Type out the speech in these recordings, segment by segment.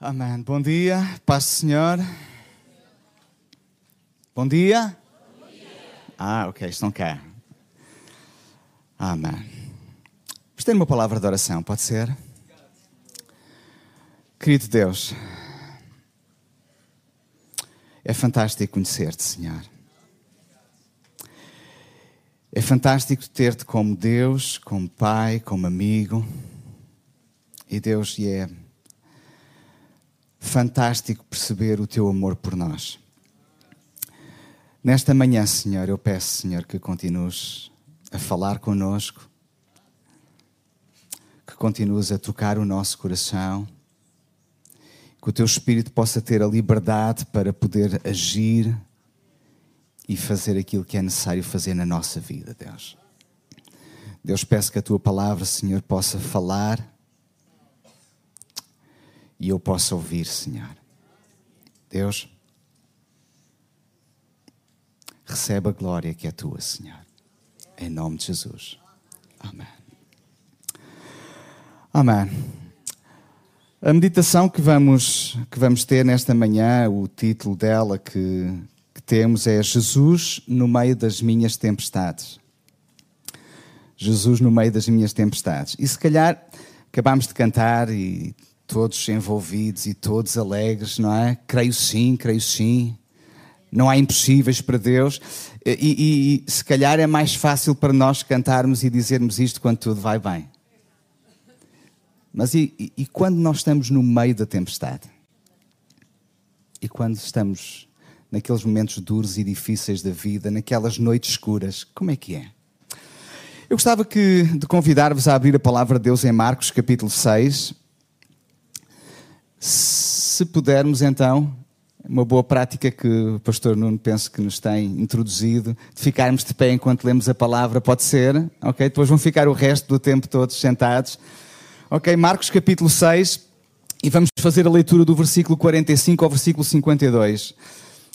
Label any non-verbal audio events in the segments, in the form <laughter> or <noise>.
Amém. Bom dia, paz do Senhor. Bom dia. Bom dia. Ah, ok, estão cá. Amém. Vamos ter uma palavra de oração, pode ser? Querido Deus, é fantástico conhecer-te, Senhor. É fantástico ter-te como Deus, como Pai, como amigo. E Deus, e é fantástico perceber o teu amor por nós. Nesta manhã, Senhor, eu peço, Senhor, que continues a falar conosco, que continues a tocar o nosso coração, que o teu Espírito possa ter a liberdade para poder agir e fazer aquilo que é necessário fazer na nossa vida, Deus. Deus, peço que a tua palavra, Senhor, possa falar e eu possa ouvir, Senhor. Deus, recebe a glória que é tua, Senhor. Em nome de Jesus. Amém. Amém. A meditação que vamos, que vamos ter nesta manhã, o título dela que, que temos é Jesus no meio das minhas tempestades. Jesus no meio das minhas tempestades. E se calhar acabámos de cantar e todos envolvidos e todos alegres, não é? Creio sim, creio sim. Não há impossíveis para Deus. E, e, e, se calhar é mais fácil para nós cantarmos e dizermos isto quando tudo vai bem. Mas e, e quando nós estamos no meio da tempestade? E quando estamos naqueles momentos duros e difíceis da vida, naquelas noites escuras, como é que é? Eu gostava que, de convidar-vos a abrir a palavra de Deus em Marcos, capítulo 6, se pudermos, então, uma boa prática que o pastor Nuno penso que nos tem introduzido, de ficarmos de pé enquanto lemos a palavra, pode ser, ok? Depois vão ficar o resto do tempo todos sentados. Ok, Marcos capítulo 6, e vamos fazer a leitura do versículo 45 ao versículo 52.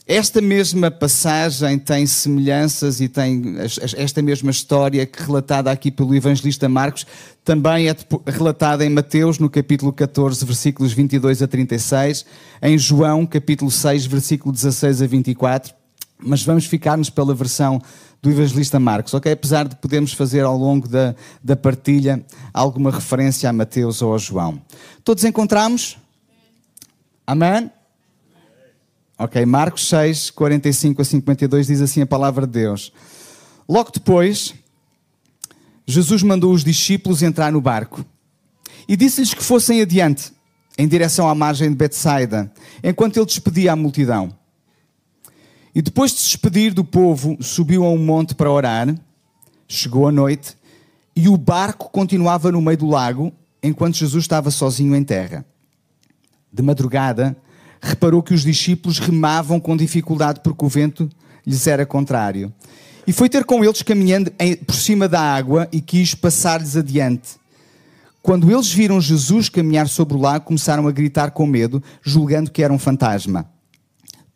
Esta mesma passagem tem semelhanças e tem esta mesma história que relatada aqui pelo evangelista Marcos, também é relatada em Mateus, no capítulo 14, versículos 22 a 36, em João, capítulo 6, versículo 16 a 24, mas vamos ficar-nos pela versão do evangelista Marcos, ok? Apesar de podermos fazer ao longo da, da partilha alguma referência a Mateus ou a João. Todos encontramos? Amém? Ok, Marcos 6, 45 a 52 diz assim a palavra de Deus. Logo depois, Jesus mandou os discípulos entrar no barco e disse-lhes que fossem adiante, em direção à margem de Betsaida, enquanto ele despedia a multidão. E depois de se despedir do povo, subiu a um monte para orar. Chegou a noite e o barco continuava no meio do lago, enquanto Jesus estava sozinho em terra. De madrugada, reparou que os discípulos remavam com dificuldade porque o vento lhes era contrário. E foi ter com eles caminhando por cima da água e quis passar-lhes adiante. Quando eles viram Jesus caminhar sobre o lago, começaram a gritar com medo, julgando que era um fantasma.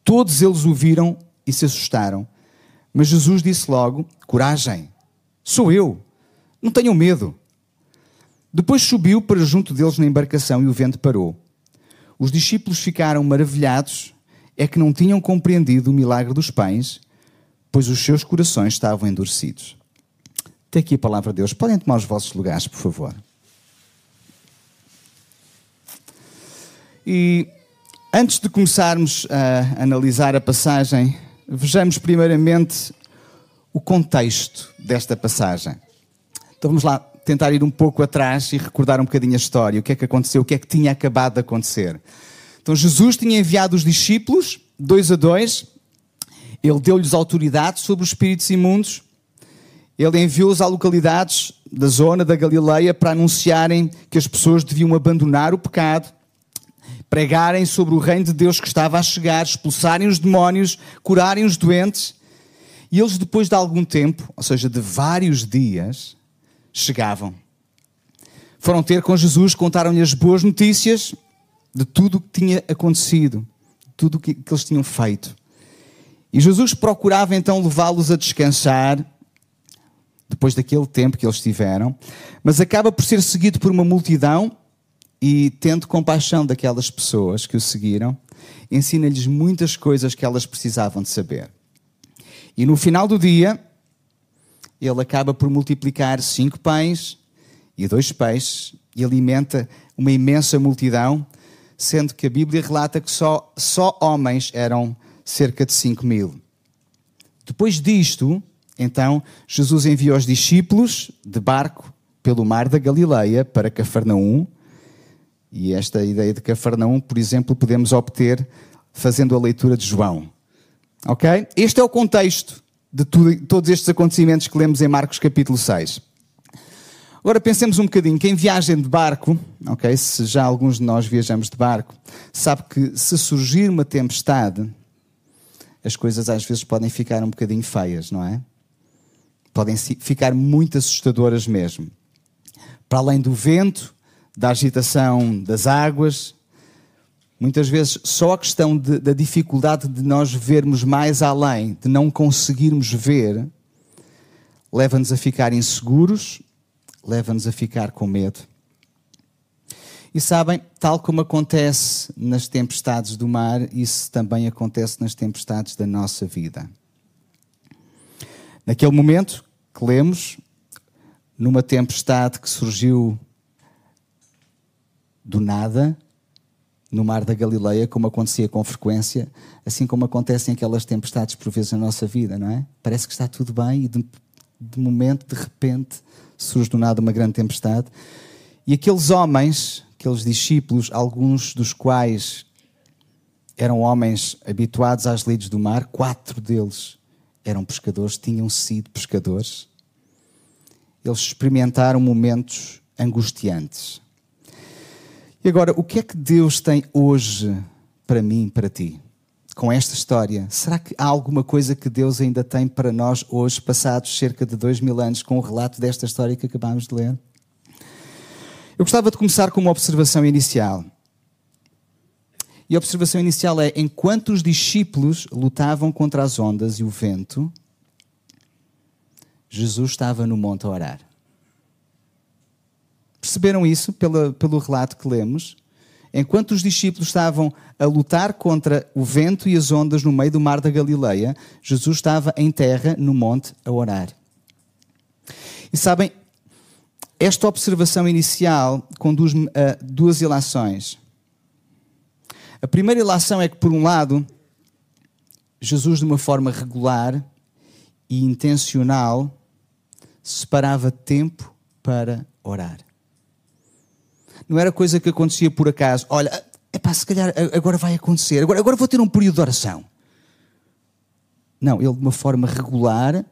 Todos eles o viram e se assustaram. Mas Jesus disse logo: Coragem, sou eu, não tenham medo. Depois subiu para junto deles na embarcação e o vento parou. Os discípulos ficaram maravilhados, é que não tinham compreendido o milagre dos pães, pois os seus corações estavam endurecidos. Tem aqui a palavra de Deus. Podem tomar os vossos lugares, por favor. E antes de começarmos a analisar a passagem, vejamos primeiramente o contexto desta passagem. Então vamos lá tentar ir um pouco atrás e recordar um bocadinho a história, o que é que aconteceu, o que é que tinha acabado de acontecer. Então Jesus tinha enviado os discípulos, dois a dois, ele deu-lhes autoridade sobre os espíritos imundos, ele enviou-os a localidades da zona da Galileia para anunciarem que as pessoas deviam abandonar o pecado, pregarem sobre o reino de Deus que estava a chegar, expulsarem os demónios, curarem os doentes. E eles, depois de algum tempo, ou seja, de vários dias, chegavam. Foram ter com Jesus, contaram-lhe as boas notícias de tudo o que tinha acontecido, de tudo o que, que eles tinham feito. E Jesus procurava então levá-los a descansar, depois daquele tempo que eles tiveram, mas acaba por ser seguido por uma multidão e, tendo compaixão daquelas pessoas que o seguiram, ensina-lhes muitas coisas que elas precisavam de saber. E no final do dia, ele acaba por multiplicar cinco pães e dois peixes e alimenta uma imensa multidão, sendo que a Bíblia relata que só, só homens eram cerca de cinco mil. Depois disto, então, Jesus enviou os discípulos de barco pelo mar da Galileia para Cafarnaum. E esta ideia de Cafarnaum, por exemplo, podemos obter fazendo a leitura de João. Ok? Este é o contexto de tudo, todos estes acontecimentos que lemos em Marcos capítulo 6. Agora pensemos um bocadinho, quem viaja de barco, ok, se já alguns de nós viajamos de barco, sabe que se surgir uma tempestade, as coisas às vezes podem ficar um bocadinho feias, não é? Podem ficar muito assustadoras mesmo. Para além do vento, da agitação das águas, muitas vezes só a questão de, da dificuldade de nós vermos mais além, de não conseguirmos ver, leva-nos a ficar inseguros, leva-nos a ficar com medo. E sabem, tal como acontece nas tempestades do mar, isso também acontece nas tempestades da nossa vida. Naquele momento que lemos, numa tempestade que surgiu do nada, no mar da Galileia, como acontecia com frequência, assim como acontecem aquelas tempestades por vezes na nossa vida, não é? Parece que está tudo bem e de, de momento, de repente, surge do nada uma grande tempestade. E aqueles homens, aqueles discípulos, alguns dos quais eram homens habituados às lides do mar, quatro deles eram pescadores, tinham sido pescadores. Eles experimentaram momentos angustiantes. E agora, o que é que Deus tem hoje para mim, para ti? Com esta história, será que há alguma coisa que Deus ainda tem para nós hoje, passados cerca de dois mil anos, com o relato desta história que acabámos de ler? Eu gostava de começar com uma observação inicial. E a observação inicial é: enquanto os discípulos lutavam contra as ondas e o vento, Jesus estava no monte a orar. Perceberam isso pela, pelo relato que lemos? Enquanto os discípulos estavam a lutar contra o vento e as ondas no meio do mar da Galileia, Jesus estava em terra, no monte, a orar. E sabem, esta observação inicial conduz-me a duas ilações. A primeira ilação é que, por um lado, Jesus, de uma forma regular e intencional, separava tempo para orar. Não era coisa que acontecia por acaso. Olha, epá, se calhar agora vai acontecer, agora, agora vou ter um período de oração. Não, ele de uma forma regular,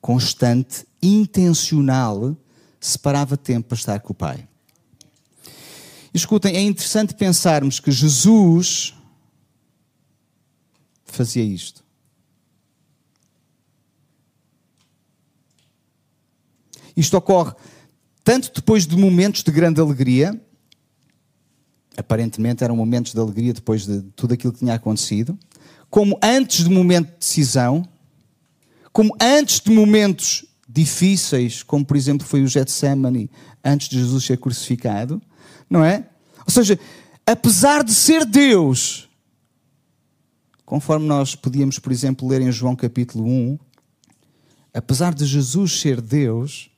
constante, intencional, separava tempo para estar com o Pai. Escutem, é interessante pensarmos que Jesus fazia isto. Isto ocorre tanto depois de momentos de grande alegria, aparentemente eram momentos de alegria depois de tudo aquilo que tinha acontecido, como antes do momento de decisão, como antes de momentos difíceis, como por exemplo foi o Getsemane antes de Jesus ser crucificado, não é? Ou seja, apesar de ser Deus, conforme nós podíamos, por exemplo, ler em João capítulo 1, apesar de Jesus ser Deus,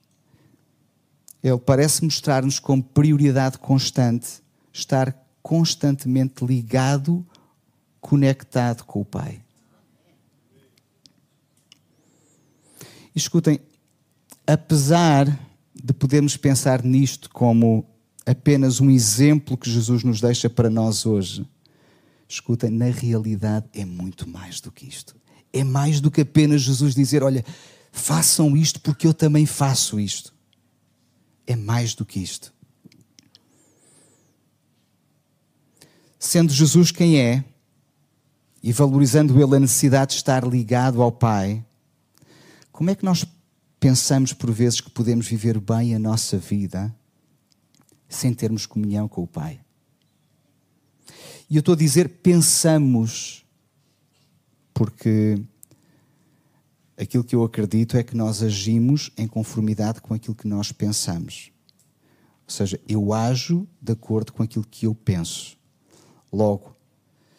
ele parece mostrar-nos como prioridade constante estar constantemente ligado, conectado com o Pai. escutem, apesar de podermos pensar nisto como apenas um exemplo que Jesus nos deixa para nós hoje, escutem, na realidade é muito mais do que isto. É mais do que apenas Jesus dizer: Olha, façam isto porque eu também faço isto é mais do que isto. Sendo Jesus quem é, e valorizando ele a necessidade de estar ligado ao Pai, como é que nós pensamos por vezes que podemos viver bem a nossa vida sem termos comunhão com o Pai? E eu estou a dizer pensamos, porque aquilo que eu acredito é que nós agimos em conformidade com aquilo que nós pensamos. Ou seja, eu ajo de acordo com aquilo que eu penso. Logo,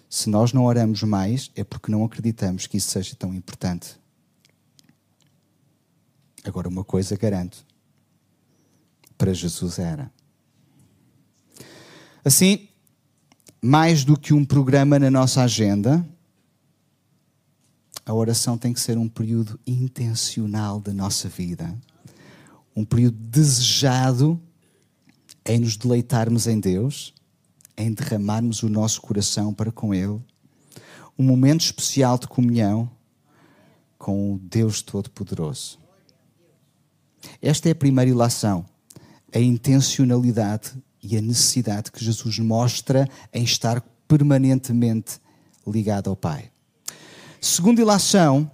se nós não oramos mais, é porque não acreditamos que isso seja tão importante. Agora, uma coisa garanto: para Jesus era. Assim, mais do que um programa na nossa agenda, a oração tem que ser um período intencional da nossa vida, um período desejado em nos deleitarmos em Deus, em derramarmos o nosso coração para com Ele, um momento especial de comunhão com o Deus Todo-Poderoso. Esta é a primeira ilação, a intencionalidade e a necessidade que Jesus mostra em estar permanentemente ligado ao Pai. Segunda ilação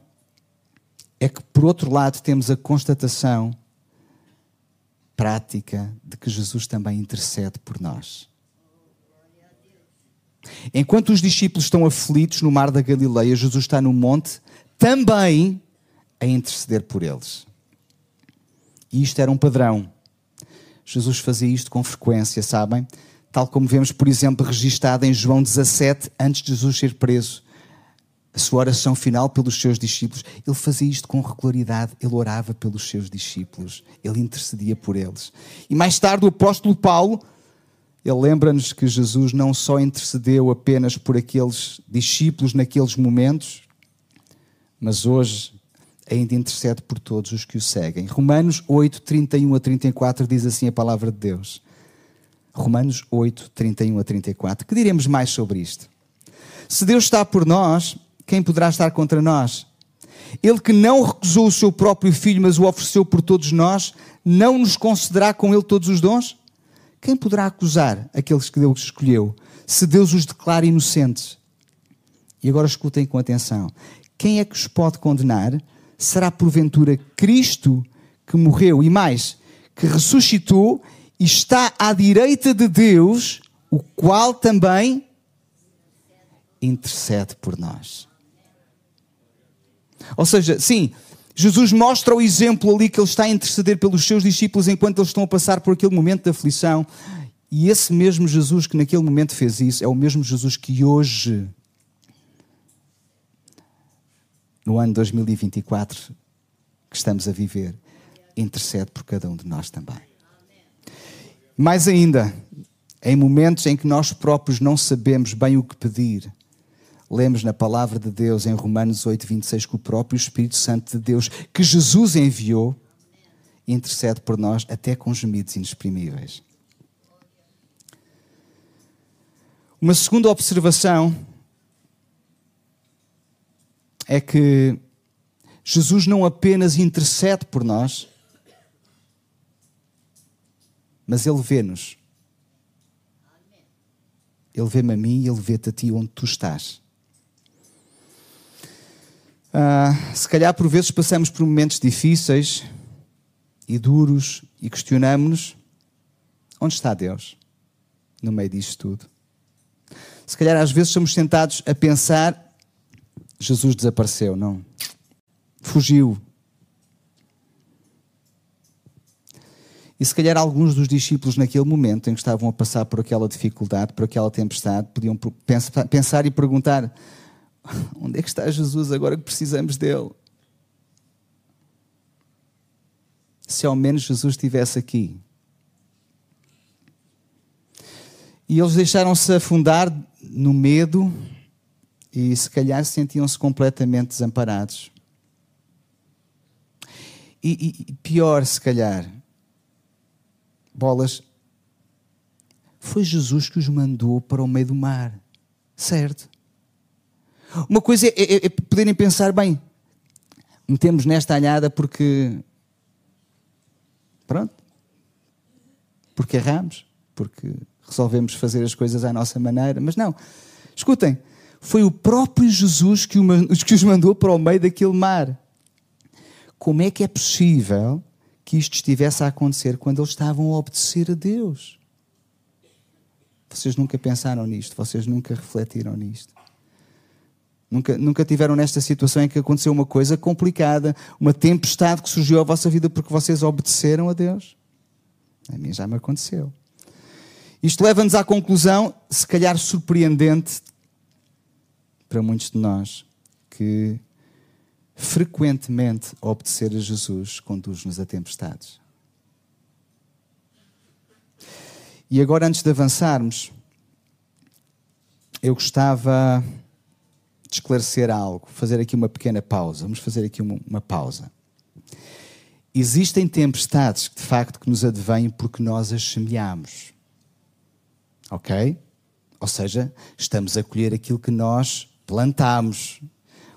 é que, por outro lado, temos a constatação prática de que Jesus também intercede por nós. Enquanto os discípulos estão aflitos no mar da Galileia, Jesus está no monte também a interceder por eles. E isto era um padrão. Jesus fazia isto com frequência, sabem? Tal como vemos, por exemplo, registado em João 17, antes de Jesus ser preso. A sua oração final pelos seus discípulos. Ele fazia isto com regularidade, ele orava pelos seus discípulos, ele intercedia por eles. E mais tarde, o apóstolo Paulo, ele lembra-nos que Jesus não só intercedeu apenas por aqueles discípulos naqueles momentos, mas hoje ainda intercede por todos os que o seguem. Romanos 8, 31 a 34 diz assim a palavra de Deus. Romanos 8, 31 a 34. Que diremos mais sobre isto? Se Deus está por nós, quem poderá estar contra nós? Ele que não recusou o seu próprio filho, mas o ofereceu por todos nós, não nos concederá com ele todos os dons? Quem poderá acusar aqueles que Deus escolheu, se Deus os declara inocentes? E agora escutem com atenção. Quem é que os pode condenar? será porventura Cristo que morreu e mais, que ressuscitou e está à direita de Deus, o qual também intercede por nós. Ou seja, sim, Jesus mostra o exemplo ali que ele está a interceder pelos seus discípulos enquanto eles estão a passar por aquele momento de aflição. E esse mesmo Jesus que naquele momento fez isso é o mesmo Jesus que hoje no ano 2024 que estamos a viver, intercede por cada um de nós também. Mais ainda, em momentos em que nós próprios não sabemos bem o que pedir, lemos na palavra de Deus em Romanos 8, 26 que o próprio Espírito Santo de Deus, que Jesus enviou, intercede por nós até com gemidos inexprimíveis. Uma segunda observação é que Jesus não apenas intercede por nós, mas Ele vê-nos. Ele vê-me a mim e Ele vê-te a ti onde tu estás. Ah, se calhar por vezes passamos por momentos difíceis e duros e questionamos-nos: onde está Deus no meio disto tudo? Se calhar às vezes somos tentados a pensar Jesus desapareceu, não. Fugiu. E se calhar alguns dos discípulos, naquele momento em que estavam a passar por aquela dificuldade, por aquela tempestade, podiam pensar e perguntar: <laughs> onde é que está Jesus agora que precisamos dele? Se ao menos Jesus estivesse aqui. E eles deixaram-se afundar no medo, e se calhar sentiam-se completamente desamparados. E, e, pior, se calhar, bolas, foi Jesus que os mandou para o meio do mar, certo? Uma coisa é, é, é poderem pensar, bem, metemos nesta alhada porque. Pronto. Porque erramos, porque resolvemos fazer as coisas à nossa maneira, mas não. Escutem, foi o próprio Jesus <laughs> que os mandou para o meio daquele mar. Como é que é possível que isto estivesse a acontecer quando eles estavam a obedecer a Deus? Vocês nunca pensaram nisto, vocês nunca refletiram nisto. Nunca, nunca tiveram nesta situação em que aconteceu uma coisa complicada, uma tempestade que surgiu à vossa vida porque vocês obedeceram a Deus? A mim já me aconteceu. Isto leva-nos à conclusão, se calhar surpreendente para muitos de nós, que frequentemente obedecer a Jesus conduz-nos a tempestades. E agora, antes de avançarmos, eu gostava esclarecer algo, fazer aqui uma pequena pausa. Vamos fazer aqui uma, uma pausa. Existem tempestades, de facto, que nos advêm porque nós as semeamos. Ok? Ou seja, estamos a colher aquilo que nós plantamos.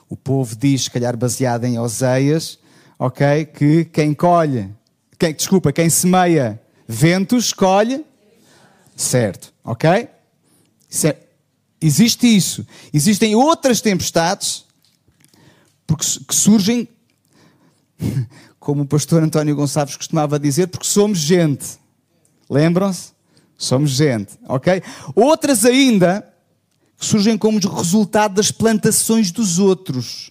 O povo diz, se calhar baseado em Oseias, ok? Que quem colhe, quem, desculpa, quem semeia ventos, colhe. Certo, ok? Certo. Existe isso. Existem outras tempestades porque, que surgem, <laughs> como o pastor António Gonçalves costumava dizer, porque somos gente. Lembram-se? Somos gente, ok? Outras ainda que surgem como resultado das plantações dos outros.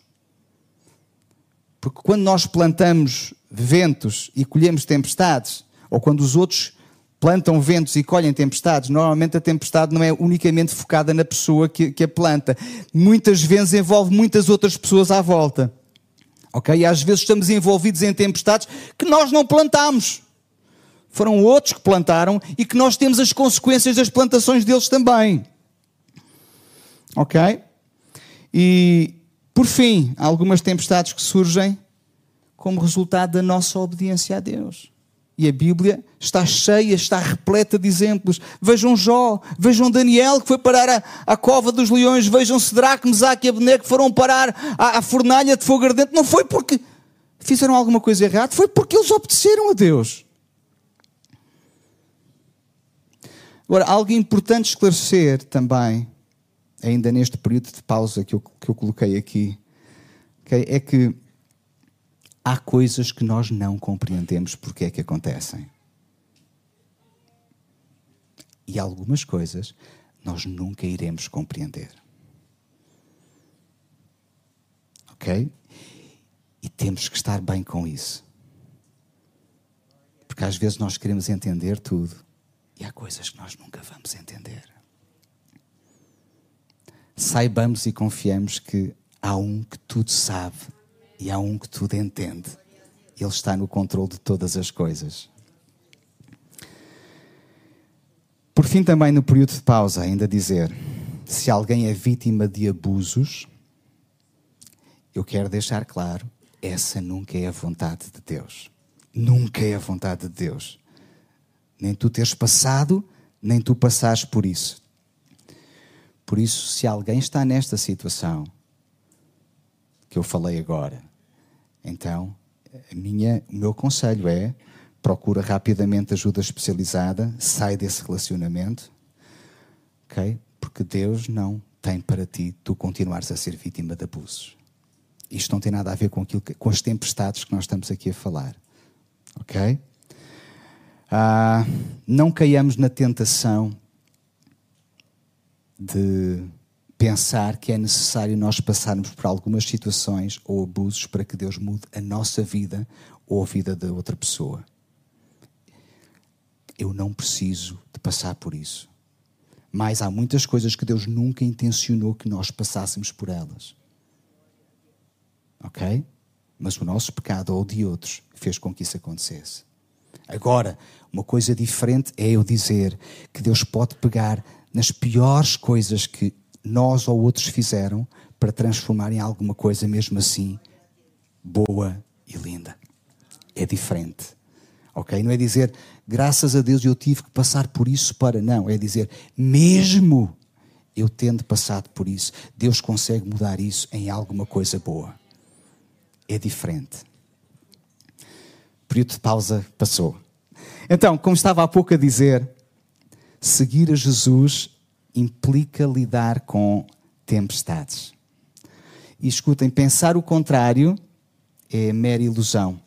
Porque quando nós plantamos ventos e colhemos tempestades, ou quando os outros plantam ventos e colhem tempestades, normalmente a tempestade não é unicamente focada na pessoa que, que a planta. Muitas vezes envolve muitas outras pessoas à volta. Ok? E às vezes estamos envolvidos em tempestades que nós não plantamos. Foram outros que plantaram e que nós temos as consequências das plantações deles também. Ok? E, por fim, há algumas tempestades que surgem como resultado da nossa obediência a Deus. E a Bíblia está cheia, está repleta de exemplos. Vejam Jó, vejam Daniel que foi parar à, cova dos leões, vejam Sedraque, Mesaque e Abednego que foram parar à, à fornalha de fogo ardente. Não foi porque fizeram alguma coisa errada, foi porque eles obedeceram a Deus. Agora, algo importante esclarecer também, ainda neste período de pausa que eu, que eu coloquei aqui, okay, é que há coisas que nós não compreendemos porque é que acontecem. E algumas coisas nós nunca iremos compreender. Ok? E temos que estar bem com isso. Porque às vezes nós queremos entender tudo e há coisas que nós nunca vamos entender. Saibamos e confiemos que há um que tudo sabe e há um que tudo entende. Ele está no controle de todas as coisas. Por fim, também no período de pausa, ainda dizer: se alguém é vítima de abusos, eu quero deixar claro, essa nunca é a vontade de Deus. Nunca é a vontade de Deus. Nem tu teres passado, nem tu passares por isso. Por isso, se alguém está nesta situação que eu falei agora, então, minha, o meu conselho é procura rapidamente ajuda especializada, sai desse relacionamento, ok? Porque Deus não tem para ti tu continuares a ser vítima de abusos. Isto não tem nada a ver com, aquilo que, com as tempestades que nós estamos aqui a falar, ok? Ah, não caiamos na tentação de pensar que é necessário nós passarmos por algumas situações ou abusos para que Deus mude a nossa vida ou a vida da outra pessoa. Eu não preciso de passar por isso. Mas há muitas coisas que Deus nunca intencionou que nós passássemos por elas. Ok? Mas o nosso pecado ou de outros fez com que isso acontecesse. Agora, uma coisa diferente é eu dizer que Deus pode pegar nas piores coisas que nós ou outros fizeram para transformar em alguma coisa mesmo assim boa e linda. É diferente. Ok? Não é dizer graças a Deus eu tive que passar por isso para. Não, é dizer mesmo eu tendo passado por isso, Deus consegue mudar isso em alguma coisa boa. É diferente. O período de pausa passou. Então, como estava há pouco a dizer, seguir a Jesus implica lidar com tempestades. E escutem, pensar o contrário é mera ilusão.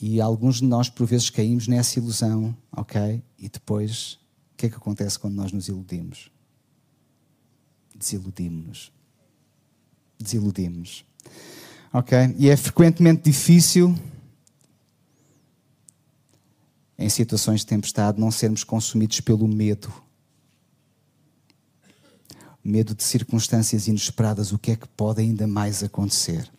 E alguns de nós, por vezes, caímos nessa ilusão, ok? E depois, o que é que acontece quando nós nos iludimos? Desiludimos-nos. Desiludimos. Ok? E é frequentemente difícil em situações de tempestade, não sermos consumidos pelo medo. Medo de circunstâncias inesperadas, o que é que pode ainda mais acontecer?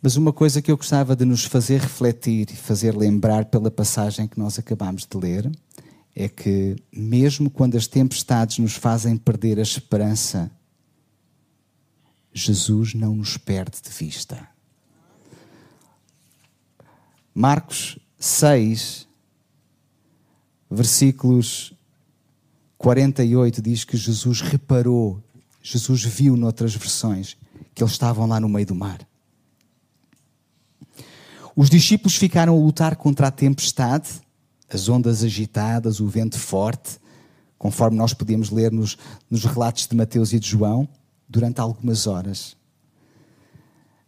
Mas uma coisa que eu gostava de nos fazer refletir e fazer lembrar pela passagem que nós acabamos de ler é que, mesmo quando as tempestades nos fazem perder a esperança, Jesus não nos perde de vista. Marcos 6, versículos 48 diz que Jesus reparou, Jesus viu noutras versões que eles estavam lá no meio do mar. Os discípulos ficaram a lutar contra a tempestade, as ondas agitadas, o vento forte, conforme nós podemos ler nos, nos relatos de Mateus e de João, durante algumas horas.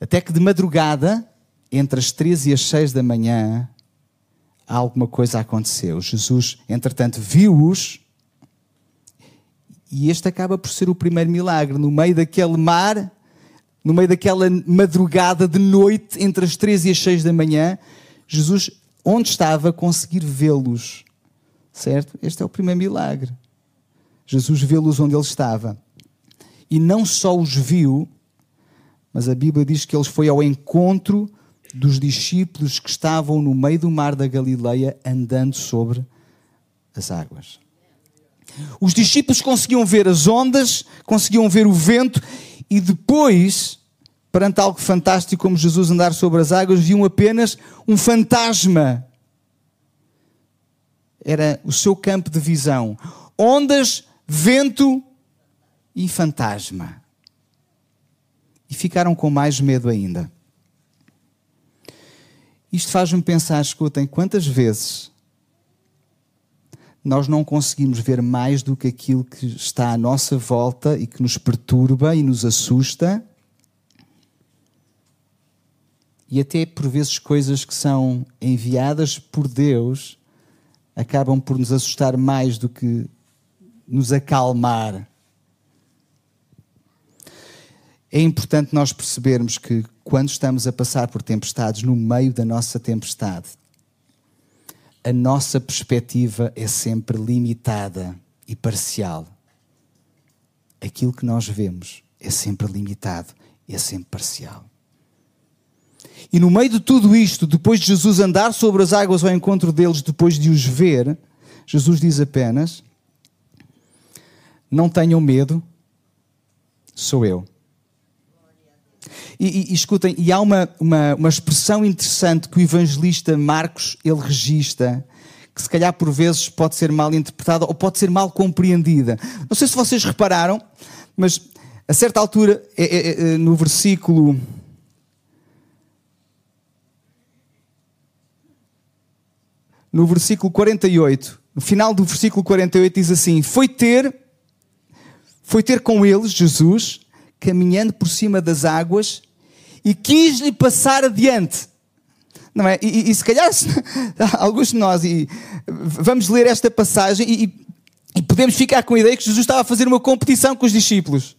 Até que de madrugada, entre as três e as seis da manhã, alguma coisa aconteceu. Jesus, entretanto, viu-os e este acaba por ser o primeiro milagre. No meio daquele mar, no meio daquela madrugada de noite, entre as três e as seis da manhã, Jesus, onde estava, conseguir vê-los. Certo? Este é o primeiro milagre. Jesus vê-los onde ele estava. E não só os viu, mas a Bíblia diz que ele foi ao encontro dos discípulos que estavam no meio do mar da Galileia andando sobre as águas. Os discípulos conseguiam ver as ondas, conseguiam ver o vento e depois, perante algo fantástico como Jesus andar sobre as águas, viam apenas um fantasma. Era o seu campo de visão. Ondas, vento e fantasma. E ficaram com mais medo ainda. Isto faz-me pensar, escutem, quantas vezes nós não conseguimos ver mais do que aquilo que está à nossa volta e que nos perturba e nos assusta. E até por vezes coisas que são enviadas por Deus acabam por nos assustar mais do que nos acalmar. É importante nós percebermos que quando estamos a passar por tempestades, no meio da nossa tempestade, a nossa perspectiva é sempre limitada e parcial. Aquilo que nós vemos é sempre limitado, é sempre parcial. E no meio de tudo isto, depois de Jesus andar sobre as águas ao encontro deles, depois de os ver, Jesus diz apenas: Não tenham medo, sou eu. E, e, escutem, e há uma, uma, uma expressão interessante que o evangelista Marcos ele registra, que se calhar por vezes pode ser mal interpretada ou pode ser mal compreendida. Não sei se vocês repararam, mas a certa altura, é, é, é, no versículo. No versículo 48, no final do versículo 48 diz assim: Foi ter, foi ter com eles, Jesus, caminhando por cima das águas, e quis-lhe passar adiante. Não é? E, e, e se calhar <laughs> alguns de nós e, vamos ler esta passagem e, e podemos ficar com a ideia que Jesus estava a fazer uma competição com os discípulos.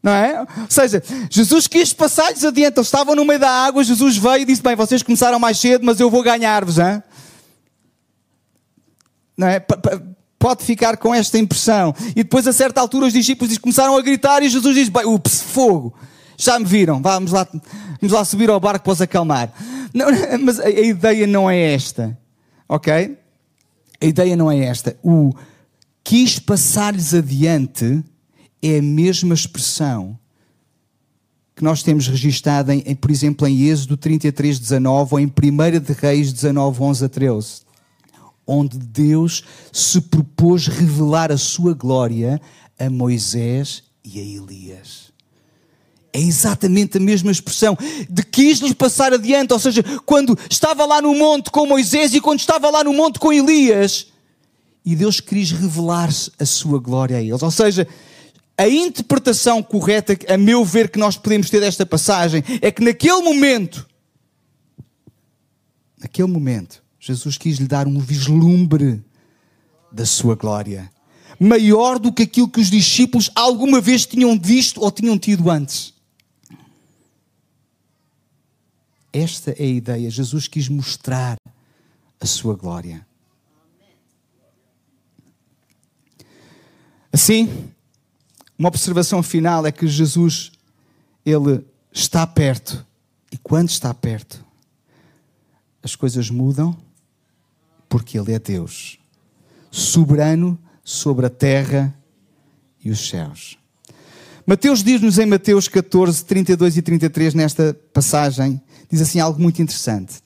Não é? Ou seja, Jesus quis passar-lhes adiante. Eles estavam no meio da água, Jesus veio e disse: Bem, vocês começaram mais cedo, mas eu vou ganhar-vos. Não é? Pode ficar com esta impressão. E depois, a certa altura, os discípulos começaram a gritar e Jesus diz: ups, fogo já me viram, vamos lá, vamos lá subir ao barco para os acalmar. Não, mas a, a ideia não é esta, ok? A ideia não é esta. O quis passar-lhes adiante é a mesma expressão que nós temos registada, em, por exemplo, em Êxodo 33, 19 ou em 1 de Reis 19, 11 a 13, onde Deus se propôs revelar a sua glória a Moisés e a Elias. É exatamente a mesma expressão de quis-lhes passar adiante, ou seja, quando estava lá no monte com Moisés e quando estava lá no monte com Elias, e Deus quis revelar a sua glória a eles. Ou seja, a interpretação correta, a meu ver, que nós podemos ter desta passagem é que naquele momento, naquele momento, Jesus quis lhe dar um vislumbre da sua glória, maior do que aquilo que os discípulos alguma vez tinham visto ou tinham tido antes. Esta é a ideia. Jesus quis mostrar a sua glória. Assim, uma observação final é que Jesus ele está perto e quando está perto as coisas mudam porque ele é Deus, soberano sobre a terra e os céus. Mateus diz-nos em Mateus 14, 32 e 33, nesta passagem, diz assim algo muito interessante.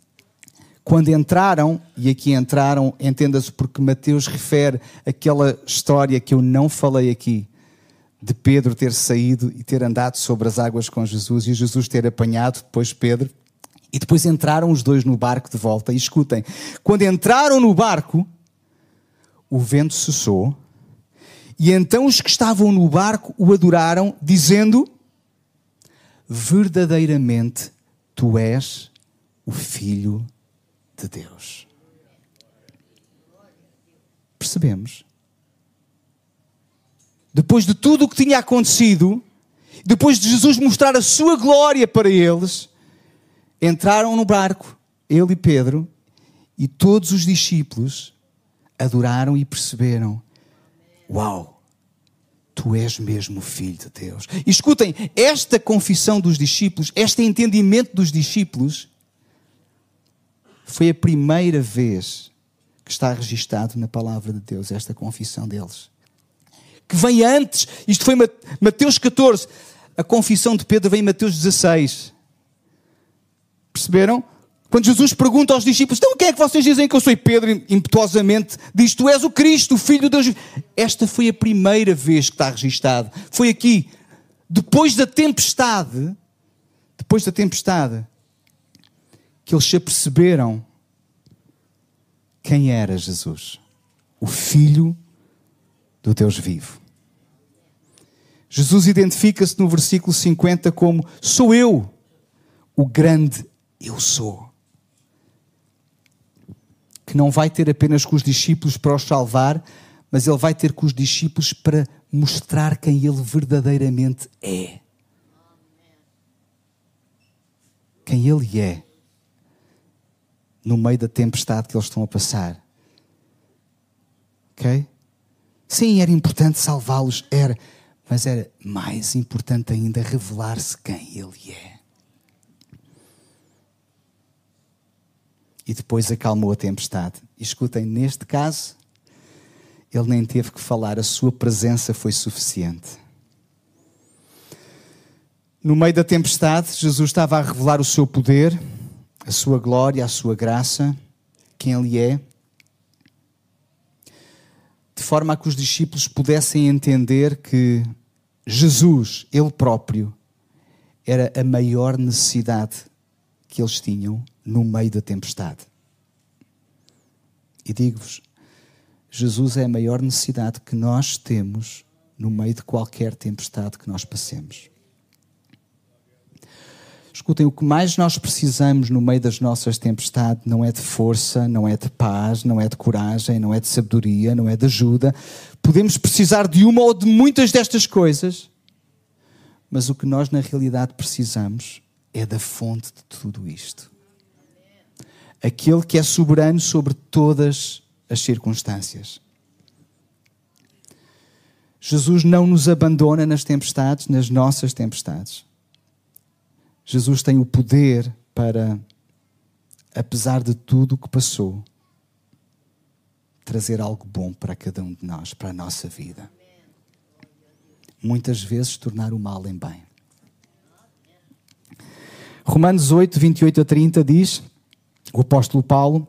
Quando entraram, e aqui entraram, entenda-se porque Mateus refere aquela história que eu não falei aqui, de Pedro ter saído e ter andado sobre as águas com Jesus e Jesus ter apanhado depois Pedro. E depois entraram os dois no barco de volta. E escutem, quando entraram no barco, o vento cessou e então os que estavam no barco o adoraram, dizendo: Verdadeiramente tu és o Filho de Deus. Percebemos? Depois de tudo o que tinha acontecido, depois de Jesus mostrar a sua glória para eles, entraram no barco, ele e Pedro, e todos os discípulos adoraram e perceberam: Uau! Tu és mesmo filho de Deus. E escutem, esta confissão dos discípulos, este entendimento dos discípulos, foi a primeira vez que está registado na palavra de Deus, esta confissão deles. Que vem antes, isto foi Mateus 14, a confissão de Pedro vem em Mateus 16. Perceberam? Quando Jesus pergunta aos discípulos, então quem é que vocês dizem que eu sou? E Pedro, impetuosamente, diz: Tu és o Cristo, o Filho de Deus. Esta foi a primeira vez que está registado. Foi aqui, depois da tempestade, depois da tempestade, que eles se aperceberam quem era Jesus, o Filho do Deus vivo. Jesus identifica-se no versículo 50 como: Sou eu, o grande eu sou que não vai ter apenas com os discípulos para os salvar, mas ele vai ter com os discípulos para mostrar quem ele verdadeiramente é. Quem ele é no meio da tempestade que eles estão a passar. Ok? Sim, era importante salvá-los, era, mas era mais importante ainda revelar-se quem ele é. E depois acalmou a tempestade. E escutem, neste caso, ele nem teve que falar, a sua presença foi suficiente. No meio da tempestade, Jesus estava a revelar o seu poder, a sua glória, a sua graça, quem Ele é, de forma a que os discípulos pudessem entender que Jesus, Ele próprio, era a maior necessidade que eles tinham no meio da tempestade. E digo-vos, Jesus é a maior necessidade que nós temos no meio de qualquer tempestade que nós passemos. Escutem, o que mais nós precisamos no meio das nossas tempestades não é de força, não é de paz, não é de coragem, não é de sabedoria, não é de ajuda. Podemos precisar de uma ou de muitas destas coisas, mas o que nós na realidade precisamos é da fonte de tudo isto aquele que é soberano sobre todas as circunstâncias. Jesus não nos abandona nas tempestades, nas nossas tempestades. Jesus tem o poder para, apesar de tudo o que passou, trazer algo bom para cada um de nós, para a nossa vida. Muitas vezes tornar o mal em bem. Romanos 8, 28 a 30 diz: o apóstolo Paulo,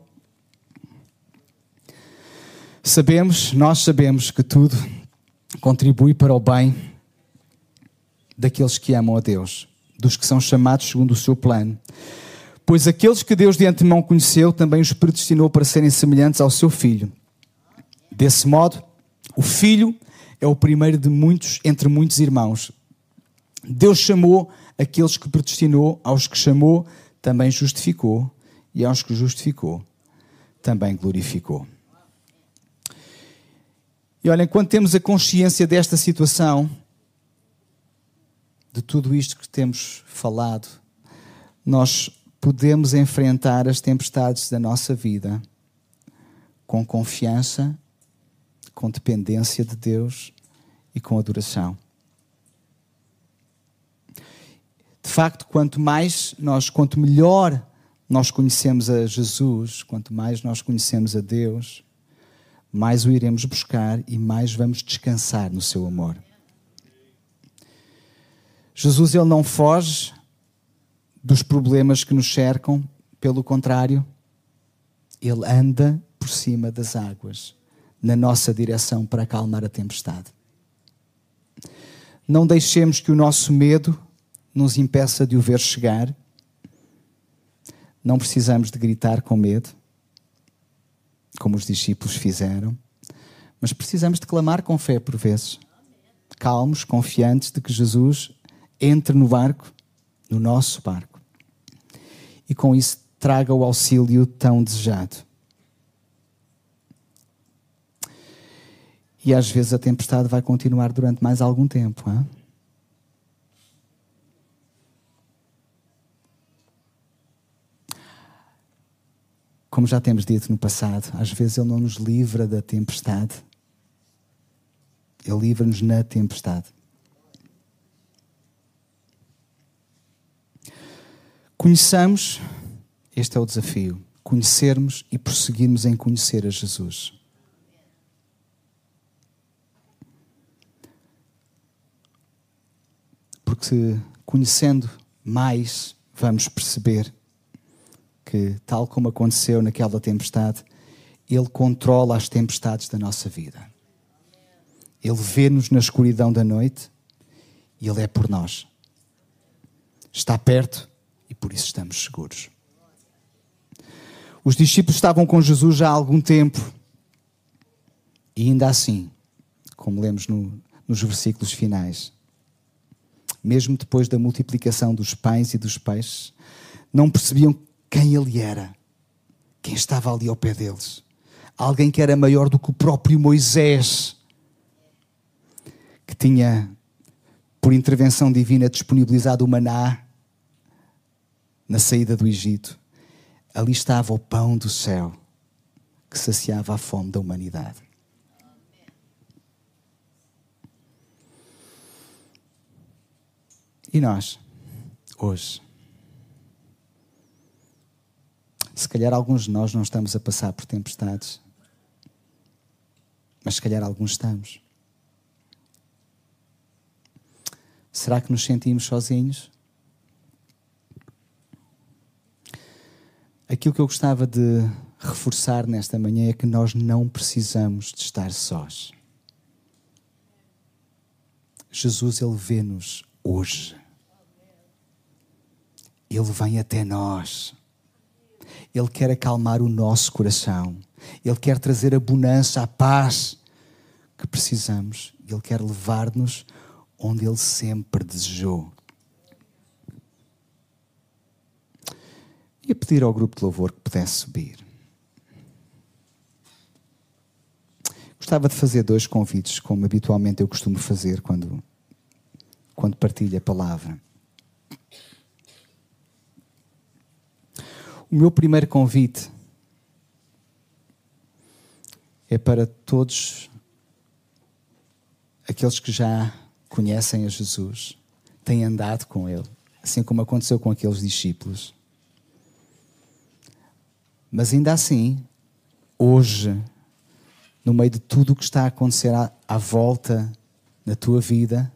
sabemos, nós sabemos que tudo contribui para o bem daqueles que amam a Deus, dos que são chamados segundo o seu plano. Pois aqueles que Deus de antemão conheceu, também os predestinou para serem semelhantes ao seu filho. Desse modo, o filho é o primeiro de muitos entre muitos irmãos. Deus chamou aqueles que predestinou, aos que chamou, também justificou e aos que justificou, também glorificou. E olhem, quando temos a consciência desta situação, de tudo isto que temos falado, nós podemos enfrentar as tempestades da nossa vida com confiança, com dependência de Deus e com adoração. De facto, quanto mais nós, quanto melhor nós conhecemos a Jesus, quanto mais nós conhecemos a Deus, mais o iremos buscar e mais vamos descansar no seu amor. Jesus ele não foge dos problemas que nos cercam, pelo contrário, ele anda por cima das águas, na nossa direção para acalmar a tempestade. Não deixemos que o nosso medo nos impeça de o ver chegar. Não precisamos de gritar com medo como os discípulos fizeram, mas precisamos de clamar com fé por vezes. Calmos, confiantes de que Jesus entre no barco, no nosso barco, e com isso traga o auxílio tão desejado. E às vezes a tempestade vai continuar durante mais algum tempo. Hein? Como já temos dito no passado, às vezes Ele não nos livra da tempestade, Ele livra-nos na tempestade. Conheçamos, este é o desafio, conhecermos e prosseguirmos em conhecer a Jesus. Porque conhecendo mais, vamos perceber que, tal como aconteceu naquela tempestade, Ele controla as tempestades da nossa vida. Ele vê-nos na escuridão da noite e Ele é por nós. Está perto e por isso estamos seguros. Os discípulos estavam com Jesus já há algum tempo e ainda assim, como lemos no, nos versículos finais, mesmo depois da multiplicação dos pães e dos peixes, não percebiam quem ele era, quem estava ali ao pé deles. Alguém que era maior do que o próprio Moisés, que tinha, por intervenção divina, disponibilizado o maná na saída do Egito. Ali estava o pão do céu que saciava a fome da humanidade. E nós, hoje, Se calhar alguns de nós não estamos a passar por tempestades, mas se calhar alguns estamos. Será que nos sentimos sozinhos? Aquilo que eu gostava de reforçar nesta manhã é que nós não precisamos de estar sós. Jesus, Ele vê-nos hoje. Ele vem até nós. Ele quer acalmar o nosso coração. Ele quer trazer a bonança, a paz que precisamos. Ele quer levar-nos onde Ele sempre desejou. Ia pedir ao grupo de louvor que pudesse subir. Gostava de fazer dois convites, como habitualmente eu costumo fazer quando, quando partilho a palavra. O meu primeiro convite é para todos aqueles que já conhecem a Jesus, têm andado com Ele, assim como aconteceu com aqueles discípulos. Mas ainda assim, hoje, no meio de tudo o que está a acontecer à, à volta na tua vida,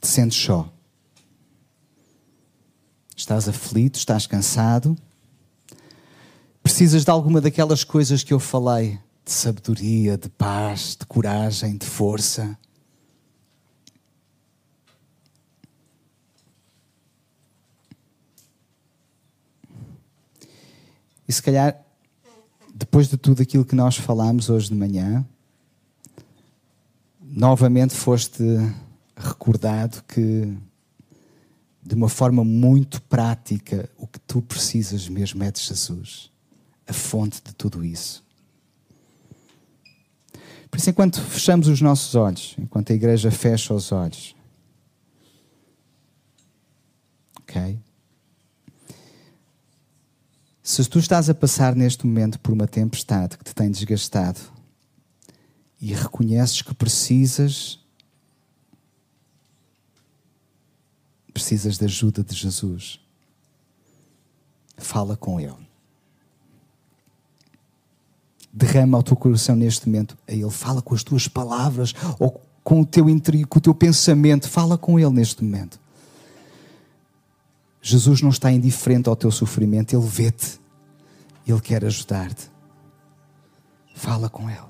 te sentes só. Estás aflito, estás cansado. Precisas de alguma daquelas coisas que eu falei: de sabedoria, de paz, de coragem, de força. E se calhar, depois de tudo aquilo que nós falamos hoje de manhã, novamente foste recordado que de uma forma muito prática, o que tu precisas mesmo é de Jesus, a fonte de tudo isso. Por isso, enquanto fechamos os nossos olhos, enquanto a igreja fecha os olhos, ok? Se tu estás a passar neste momento por uma tempestade que te tem desgastado e reconheces que precisas precisas da ajuda de Jesus, fala com Ele. Derrama o teu coração neste momento a Ele. Fala com as tuas palavras ou com o teu interior, com o teu pensamento. Fala com Ele neste momento. Jesus não está indiferente ao teu sofrimento, Ele vê-te. Ele quer ajudar-te. Fala com Ele.